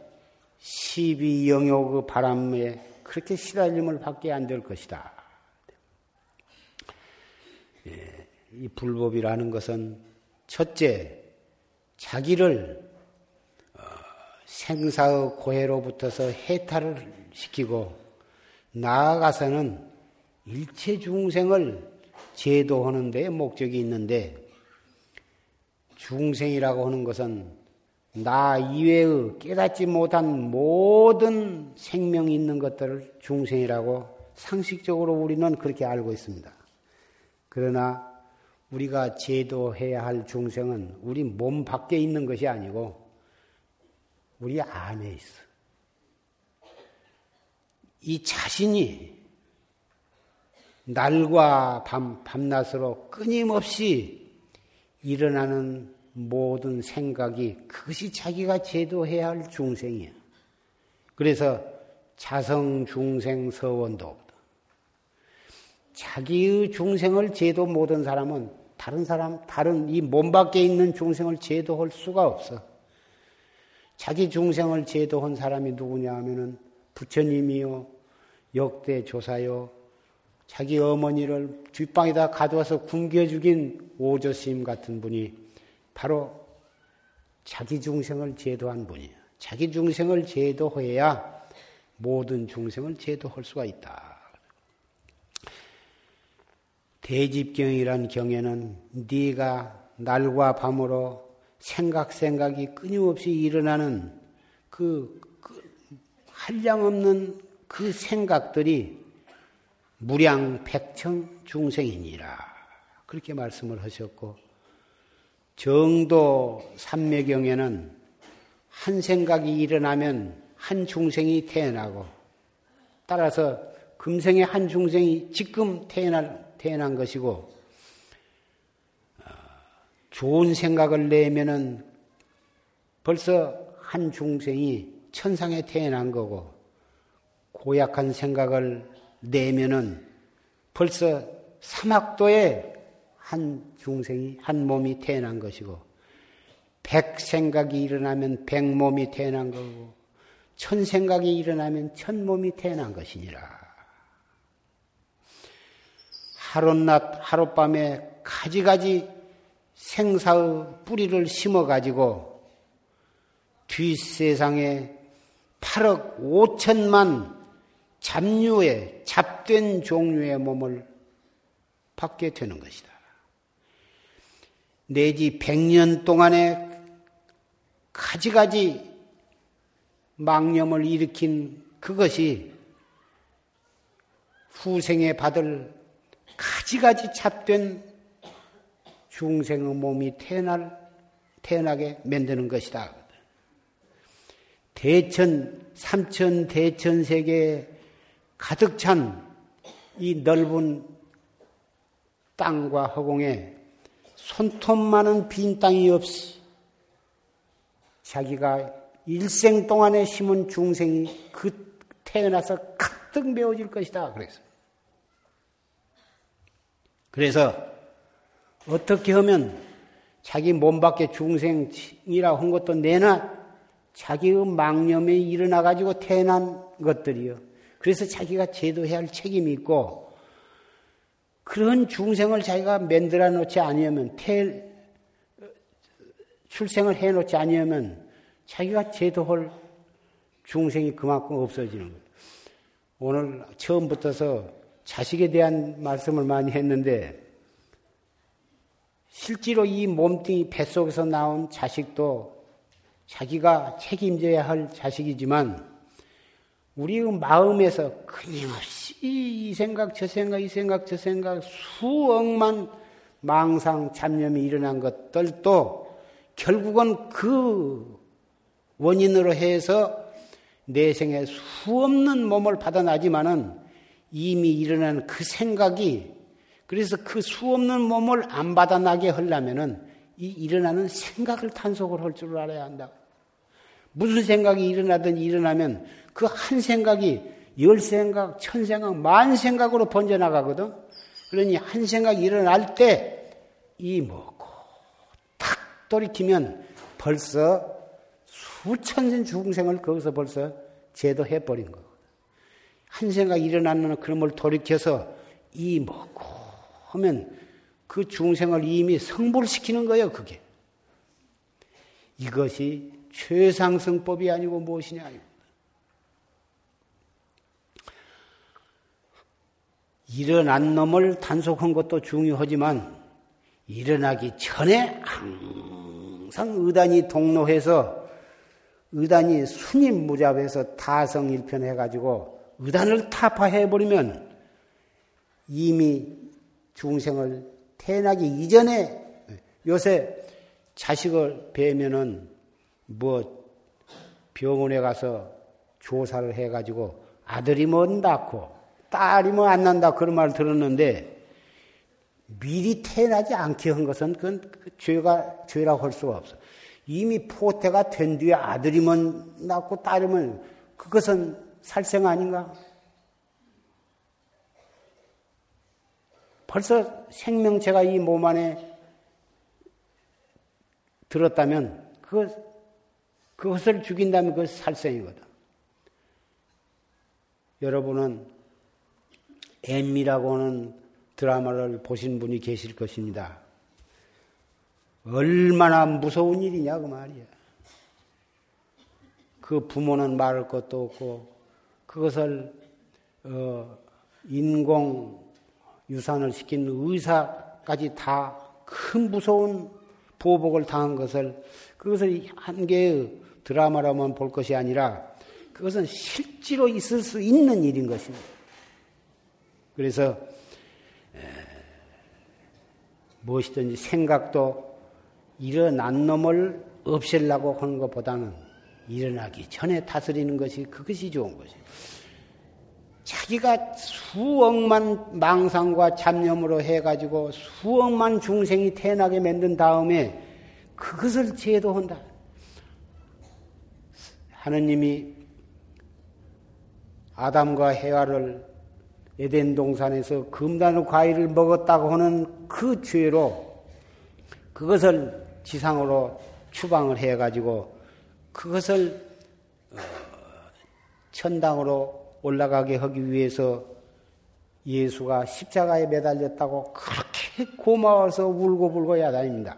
시비 영욕 그 바람에 그렇게 시달림을 받게 안 될 것이다. 예, 이 불법이라는 것은 첫째 자기를 어, 생사의 고해로부터서 해탈을 시키고 나아가서는 일체 중생을 제도하는 데 목적이 있는데 중생이라고 하는 것은 나 이외의 깨닫지 못한 모든 생명이 있는 것들을 중생이라고 상식적으로 우리는 그렇게 알고 있습니다. 그러나 우리가 제도해야 할 중생은 우리 몸 밖에 있는 것이 아니고 우리 안에 있어. 이 자신이 날과 밤, 밤낮으로 끊임없이 일어나는 모든 생각이 그것이 자기가 제도해야 할 중생이야. 그래서 자성 중생 서원도 없다. 자기의 중생을 제도 못한 사람은 다른 사람, 다른 이 몸 밖에 있는 중생을 제도할 수가 없어. 자기 중생을 제도한 사람이 누구냐 하면은 부처님이요, 역대 조사요, 자기 어머니를 뒷방에다 가져와서 굶겨 죽인 오조스님 같은 분이 바로 자기 중생을 제도한 분이에요. 자기 중생을 제도해야 모든 중생을 제도할 수가 있다. 대집경이란 경에는 네가 날과 밤으로 생각 생각이 끊임없이 일어나는 그, 그 한량없는 그 생각들이 무량 백청 중생이니라. 그렇게 말씀을 하셨고, 정도 삼매경에는 한 생각이 일어나면 한 중생이 태어나고, 따라서 금생의 한 중생이 지금 태어날, 태어난 것이고, 어, 좋은 생각을 내면은 벌써 한 중생이 천상에 태어난 거고, 고약한 생각을 내면은 벌써 사막도에 한 중생이 한 몸이 태어난 것이고 백 생각이 일어나면 백 몸이 태어난 거고 천 생각이 일어나면 천 몸이 태어난 것이니라. 하룻낮 하룻밤에 가지가지 생사의 뿌리를 심어 가지고 뒷세상에 8억 5천만 잡류의 잡된 종류의 몸을 받게 되는 것이다. 내지 100년 동안에 가지가지 망념을 일으킨 그것이 후생에 받을 가지가지 잡된 중생의 몸이 태어날, 태어나게 만드는 것이다. 대천, 삼천 대천 세계에 가득 찬 이 넓은 땅과 허공에 손톱 많은 빈 땅이 없이 자기가 일생 동안에 심은 중생이 그 태어나서 가득 메워질 것이다. 그래서. 그래서 어떻게 하면 자기 몸 밖에 중생이라 한 것도 내나 자기의 망념에 일어나 가지고 태어난 것들이요. 그래서 자기가 제도해야 할 책임이 있고 그런 중생을 자기가 만들어 놓지 아니하면 태, 출생을 해 놓지 아니하면 자기가 제도할 중생이 그만큼 없어지는 거예요. 오늘 처음부터서 자식에 대한 말씀을 많이 했는데 실제로 이 몸뚱이 뱃속에서 나온 자식도 자기가 책임져야 할 자식이지만 우리의 마음에서 끊임없이 이 생각, 저 생각, 이 생각, 저 생각 수억만 망상, 잡념이 일어난 것들도 결국은 그 원인으로 해서 내 생에 수없는 몸을 받아나지만은 이미 일어난 그 생각이 그래서 그 수없는 몸을 안 받아나게 하려면은 이 일어나는 생각을 탄속을 할 줄 알아야 한다. 무슨 생각이 일어나든 일어나면 그 한 생각이 열 생각, 천 생각, 만 생각으로 번져나가거든. 그러니 한 생각이 일어날 때 이 먹고 탁 돌이키면 벌써 수천 중생을 거기서 벌써 제도해버린 거거든. 한 생각 일어나는 그놈을 돌이켜서 이 먹고 하면 그 중생을 이미 성불시키는 거예요, 그게. 이것이 최상승법이 아니고 무엇이냐. 일어난 놈을 단속한 것도 중요하지만 일어나기 전에 항상 의단이 동로해서 의단이 순임 무잡해서 타성일편 해가지고 의단을 타파해버리면 이미 중생을 태어나기 이전에 요새 자식을 뵈면은 뭐 병원에 가서 조사를 해가지고 아들이 뭐 낳고 딸이 뭐안 난다 그런 말 들었는데 미리 태어나지 않게 한 것은 그건 그 죄가 죄라고 할 수가 없어. 이미 포태가 된 뒤에 아들이면 낳고 딸이면 그것은 살생 아닌가? 벌써 생명체가 이 몸 안에 들었다면 그 그것을 죽인다면 그 살생이거든. 여러분은 엠미라고 하는 드라마를 보신 분이 계실 것입니다. 얼마나 무서운 일이냐 그 말이야. 그 부모는 말할 것도 없고 그것을 어, 인공 유산을 시킨 의사까지 다 큰 무서운 보복을 당한 것을 그것을 한 개의 드라마라만 볼 것이 아니라 그것은 실제로 있을 수 있는 일인 것입니다. 그래서 무엇이든지 생각도 일어난 놈을 없애려고 하는 것보다는 일어나기 전에 다스리는 것이 그것이 좋은 것이에요. 자기가 수억만 망상과 잡념으로 해가지고 수억만 중생이 태어나게 만든 다음에 그것을 제도한다. 하느님이 아담과 해와를 에덴 동산에서 금단의 과일을 먹었다고 하는 그 죄로 그것을 지상으로 추방을 해가지고 그것을 어, 천당으로 올라가게 하기 위해서 예수가 십자가에 매달렸다고 그렇게 고마워서 울고불고 야단입니다.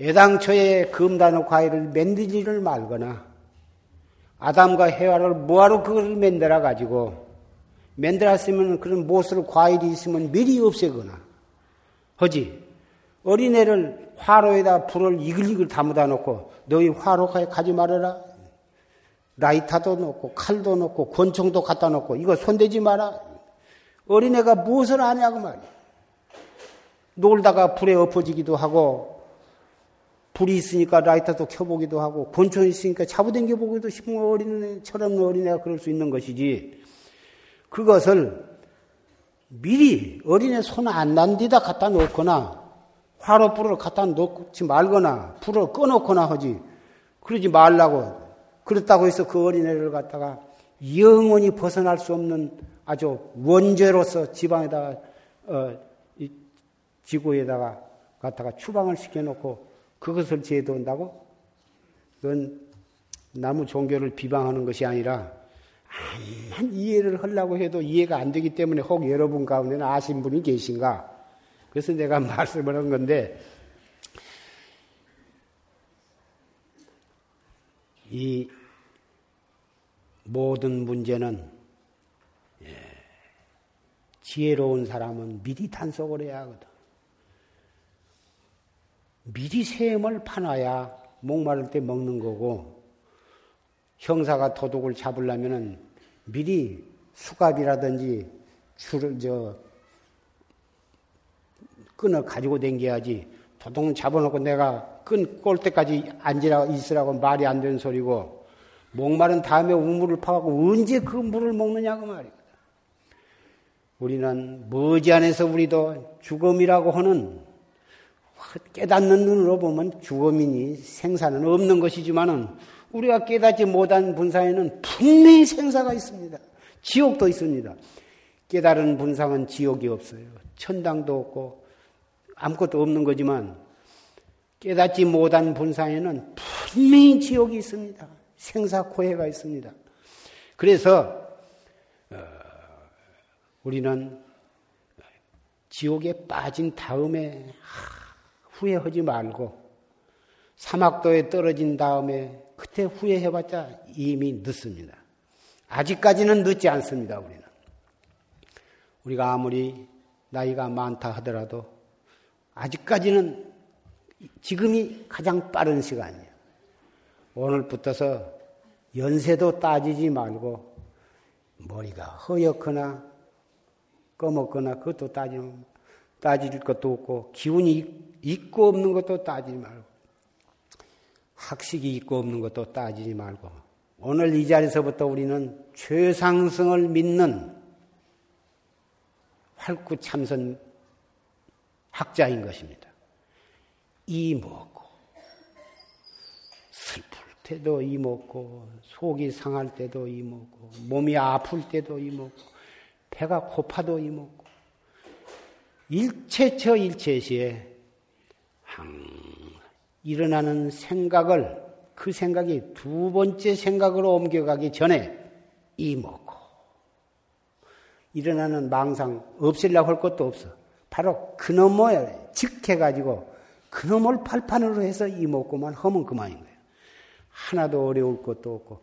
애당초에 금단의 과일을 만들지를 말거나 아담과 해와를 뭐하러 그걸 만들어 가지고 만들었으면 그런 못을 과일이 있으면 미리 없애거나 하지 어린애를 화로에다 불을 이글이글 담아다 놓고 너희 화로에 가지 말아라 라이터도 놓고 칼도 놓고 권총도 갖다 놓고 이거 손대지 마라. 어린애가 무엇을 아냐고 말이야. 놀다가 불에 엎어지기도 하고 불이 있으니까 라이터도 켜보기도 하고 권총이 있으니까 잡아당겨 보기도 싶은 어린애처럼 어린애가 그럴 수 있는 것이지. 그것을 미리 어린애 손 안 난 데다 갖다 놓거나 화로불을 갖다 놓지 말거나 불을 꺼놓거나 하지. 그러지 말라고 그렇다고 해서 그 어린애를 갖다가 영원히 벗어날 수 없는 아주 원죄로서 지방에다가 어, 지구에다가 갖다가 추방을 시켜놓고 그것을 제도한다고? 그건 나무 종교를 비방하는 것이 아니라 암만 이해를 하려고 해도 이해가 안 되기 때문에 혹 여러분 가운데는 아신 분이 계신가? 그래서 내가 말씀을 한 건데 이 모든 문제는 예, 지혜로운 사람은 미리 단속을 해야 하거든. 미리 세음을 파놔야 목마를 때 먹는 거고 형사가 도둑을 잡으려면은 미리 수갑이라든지 줄을 저 끈을 가지고 댕겨야지 도둑 잡아놓고 내가 끈 꼴 때까지 앉으라 있으라고 말이 안 되는 소리고 목마른 다음에 우물을 파고 언제 그 물을 먹느냐고 말이거든. 우리는 머지않아서 우리도 죽음이라고 하는 깨닫는 눈으로 보면 죽음이니 생사는 없는 것이지만은 우리가 깨닫지 못한 분상에는 분명히 생사가 있습니다. 지옥도 있습니다. 깨달은 분상은 지옥이 없어요. 천당도 없고 아무것도 없는 거지만 깨닫지 못한 분상에는 분명히 지옥이 있습니다. 생사코해가 있습니다. 그래서 어, 우리는 지옥에 빠진 다음에 후회하지 말고 사막도에 떨어진 다음에 그때 후회해봤자 이미 늦습니다. 아직까지는 늦지 않습니다. 우리는 우리가 아무리 나이가 많다 하더라도 아직까지는 지금이 가장 빠른 시간이에요. 오늘부터서 연세도 따지지 말고 머리가 허옇거나 꺼먹거나 그것도 따지, 따질 것도 없고 기운이 있고 없는 것도 따지지 말고 학식이 있고 없는 것도 따지지 말고 오늘 이 자리에서부터 우리는 최상승을 믿는 활구 참선 학자인 것입니다. 이 먹고 슬플 때도 이 먹고 속이 상할 때도 이 먹고 몸이 아플 때도 이 먹고 배가 고파도 이 먹고 일체처 일체시에 항 일어나는 생각을 그 생각이 두 번째 생각으로 옮겨가기 전에 이먹고 일어나는 망상 없애려고 할 것도 없어. 바로 그놈을 직해가지고 그놈을 팔판으로 해서 이먹고만 하면 그만인 거예요. 하나도 어려울 것도 없고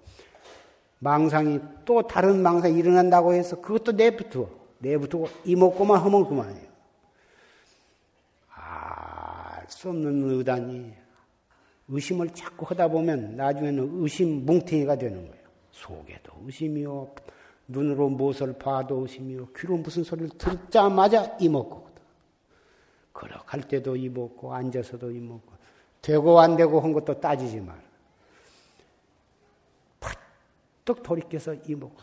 망상이 또 다른 망상이 일어난다고 해서 그것도 내부터 내부터 이먹고만 하면 그만이에요. 알 수 없는 의단이 의심을 자꾸 하다 보면 나중에는 의심 뭉탱이가 되는 거예요. 속에도 의심이요, 눈으로 무엇을 봐도 의심이요, 귀로 무슨 소리를 듣자마자 이먹고 걸어갈 때도 이먹고 앉아서도 이먹고 되고 안 되고 한 것도 따지지 말. 팍떡 돌이켜서 이먹고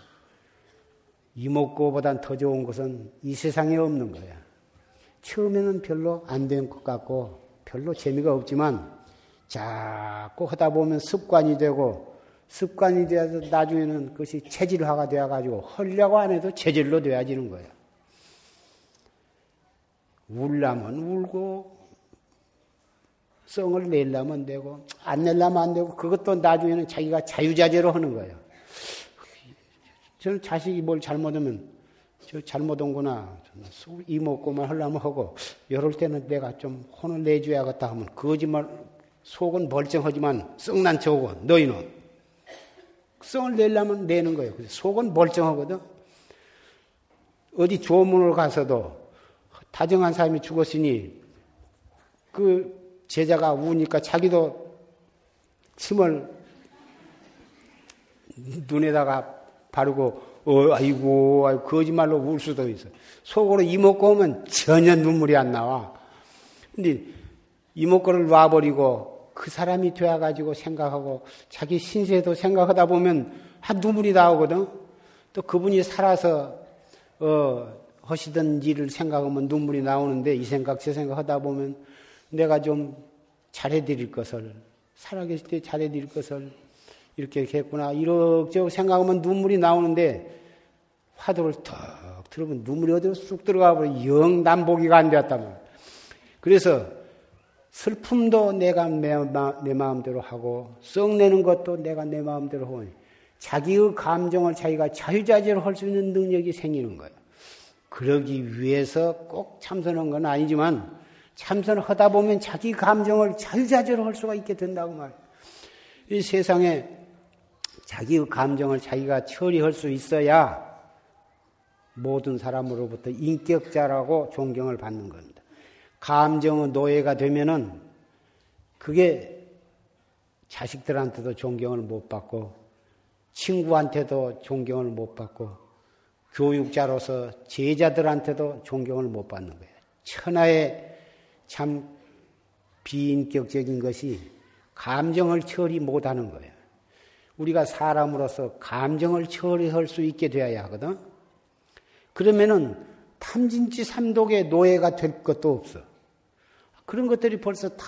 이먹고보단 더 좋은 것은 이 세상에 없는 거야. 처음에는 별로 안 된 것 같고 별로 재미가 없지만 자꾸 하다 보면 습관이 되고 습관이 되어서 나중에는 그것이 체질화가 되어가지고 헐려고 안 해도 체질로 되어지는 거야. 울라면 울고 성을 내려면 되고 안 내려면 안 되고 그것도 나중에는 자기가 자유자재로 하는 거예요. 저는 자식이 뭘 잘못하면 저 잘못한 거나 이먹고만 하려면 하고 이럴 때는 내가 좀 혼을 내줘야겠다 하면 거짓말 속은 멀쩡하지만 썩난 척하고 너희는 성을 내려면 내는 거예요. 속은 멀쩡하거든. 어디 조문을 가서도 다정한 사람이 죽었으니 그 제자가 우니까 자기도 침을 눈에다가 바르고 어 아이고, 아이고 거짓말로 울 수도 있어. 속으로 이목구 오면 전혀 눈물이 안 나와. 근데 이목구를 놔버리고 그 사람이 되어가지고 생각하고 자기 신세도 생각하다 보면 한 눈물이 나오거든. 또 그분이 살아서 어 하시던 일을 생각하면 눈물이 나오는데 이 생각 저 생각 하다 보면 내가 좀 잘해드릴 것을 살아계실 때 잘해드릴 것을 이렇게 했구나 이렇게 생각하면 눈물이 나오는데 화두를 턱 들으면 눈물이 어디로 쑥 들어가 버려 영 남보기가 안 되었다면 그래서 슬픔도 내가 내, 내 마음대로 하고 썩내는 것도 내가 내 마음대로 하고 자기의 감정을 자기가 자유자재로 할 수 있는 능력이 생기는 거예요. 그러기 위해서 꼭 참선한 건 아니지만 참선을 하다 보면 자기 감정을 자유자재로 할 수가 있게 된다고 말이에요. 이 세상에 자기의 감정을 자기가 처리할 수 있어야 모든 사람으로부터 인격자라고 존경을 받는 겁니다. 감정의 노예가 되면은 그게 자식들한테도 존경을 못 받고 친구한테도 존경을 못 받고 교육자로서 제자들한테도 존경을 못 받는 거예요. 천하의 참 비인격적인 것이 감정을 처리 못 하는 거예요. 우리가 사람으로서 감정을 처리할 수 있게 되어야 하거든. 그러면은 탐진치 삼독의 노예가 될 것도 없어. 그런 것들이 벌써 다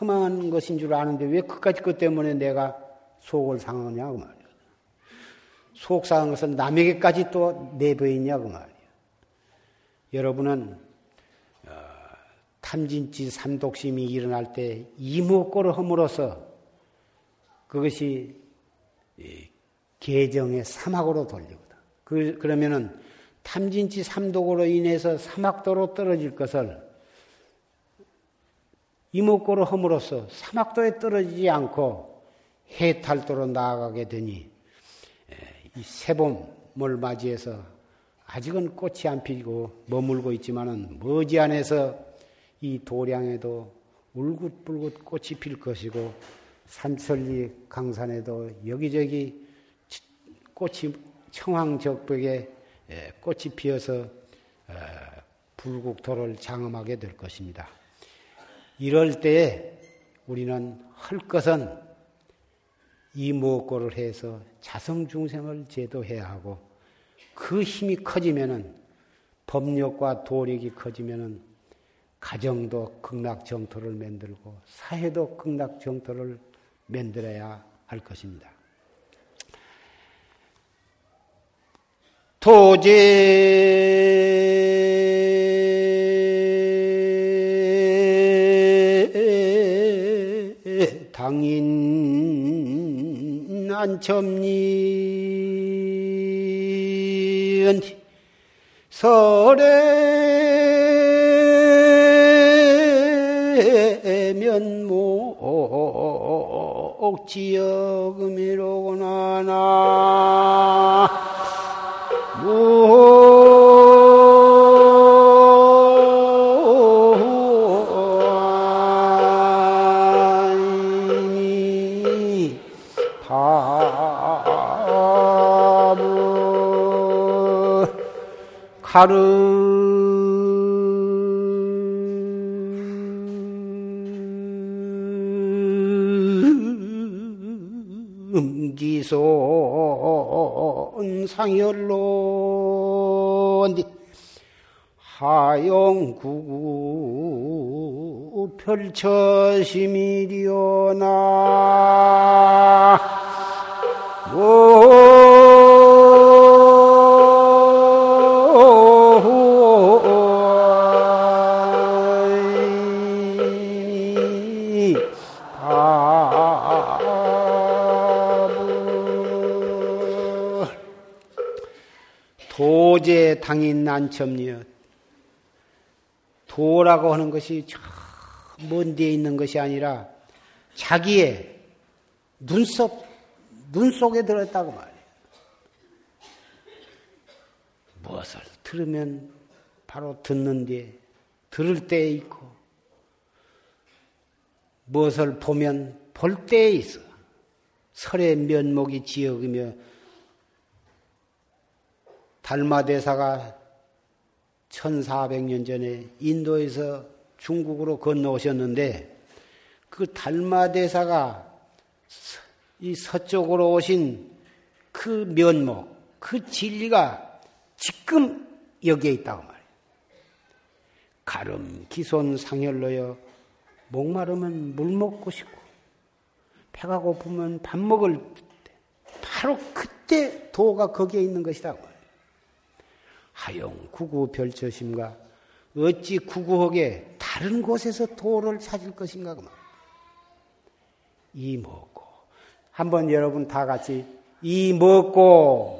허망한 것인 줄 아는데 왜 그까지 것 때문에 내가 속을 상하냐고 말이야. 속 상한 것은 남에게까지 또 내보이냐고 말이에요. 여러분은 어, 탐진치 삼독심이 일어날 때 이목고를 허물어서 그것이 계정의 사막으로 돌리거든. 그, 그러면은 탐진치 삼독으로 인해서 사막도로 떨어질 것을 이목고로 허물어서 사막도에 떨어지지 않고 해탈도로 나아가게 되니 이 새봄을 맞이해서 아직은 꽃이 안 피고 머물고 있지만은 머지않아서 이 도량에도 울긋불긋 꽃이 필 것이고 산천리 강산에도 여기저기 꽃이 청황적벽에 꽃이 피어서 어, 불국토를 장엄하게 될 것입니다. 이럴 때에 우리는 할 것은 이 무엇고를 해서 자성 중생을 제도해야 하고 그 힘이 커지면은 법력과 도력이 커지면은 가정도 극락 정토를 만들고 사회도 극락 정토를 만들어야 할 것입니다. 도제 당인 안첨니 설의 면 목 지역음이로구나 나. 하름 상열로 하용구 펼쳐심이리오나 도제 당인 난첨리여 도라고 하는 것이 먼 데에 있는 것이 아니라 자기의 눈썹, 눈 속에 들었다고 말이에요. 무엇을 들으면 바로 듣는 데, 들을 때에 있고, 무엇을 보면 볼 때에 있어. 설의 면목이 지역이며 달마대사가 1400년 전에 인도에서 중국으로 건너오셨는데 그 달마대사가 이 서쪽으로 오신 그 면목, 그 진리가 지금 여기에 있다고 말이에요. 가름, 기손, 상혈로여 목마르면 물 먹고 싶고 배가 고프면 밥 먹을 때 바로 그때 도가 거기에 있는 것이다. 하용 구구 별처심과 어찌 구구하게 다른 곳에서 도를 찾을 것인가 그만. 이 먹고. 한번 여러분 다 같이 이 먹고.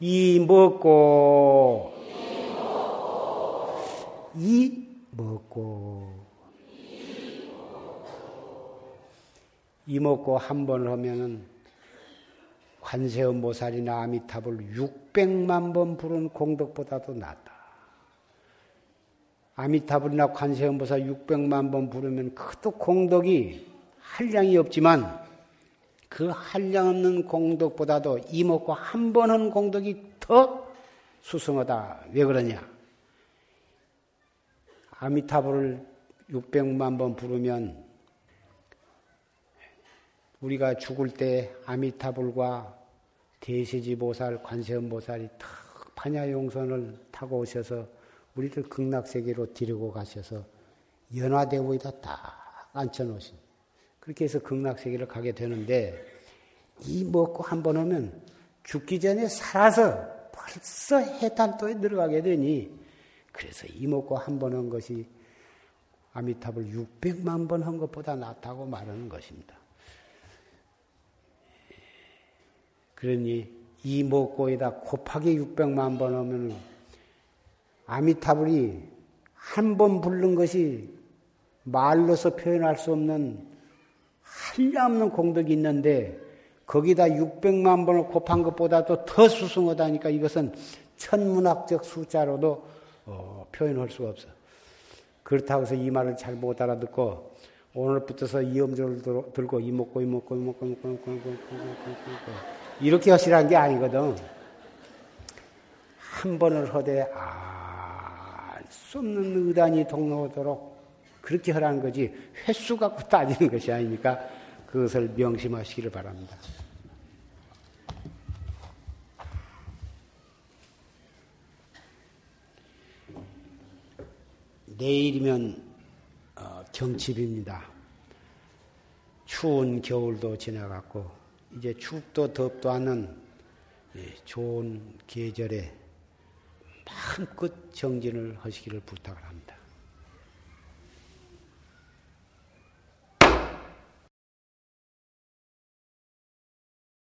이 먹고. 이 먹고. 이 먹고 한 번 하면은 관세음보살이나 아미탑을 600만 번 부른 공덕보다도 낫다. 아미타불이나 관세음보살 600만 번 부르면 그것도 공덕이 한량이 없지만 그 한량 없는 공덕보다도 이먹고 한 번 한 공덕이 더 수승하다. 왜 그러냐? 아미타불을 600만 번 부르면 우리가 죽을 때 아미타불과 대세지 보살, 관세음 보살이 탁 판야용선을 타고 오셔서 우리들 극락세계로 데리고 가셔서 연화대오에다 딱 앉혀놓으신. 그렇게 해서 극락세계를 가게 되는데 이 먹고 한 번 오면 죽기 전에 살아서 벌써 해탈도에 들어가게 되니 그래서 이 먹고 한 번 한 것이 아미탑을 600만 번 한 것보다 낫다고 말하는 것입니다. 그러니 이 먹고에다 곱하기 600만 번 하면 아미타불이 한 번 부른 것이 말로서 표현할 수 없는 한량없는 공덕이 있는데 거기다 600만 번을 곱한 것보다도 더 수승하다니까 이것은 천문학적 숫자로도 어, 표현할 수가 없어. 그렇다고 해서 이 말을 잘 못 알아듣고 오늘부터서 이음절을 들고 이먹고 이먹고 이먹고 이먹고 이먹고 이먹고 이먹고 이 이렇게 하시라는 게 아니거든. 한 번을 허되 알수 없는 의단이 동로오도록 그렇게 하라는 거지 횟수 갖고 따지는 것이 아니니까 그것을 명심하시기를 바랍니다. 내일이면 어, 경칩입니다. 추운 겨울도 지나갔고 이제 춥도 덥도 않은 예, 좋은 계절에 마음껏 정진을 하시기를 부탁을 합니다.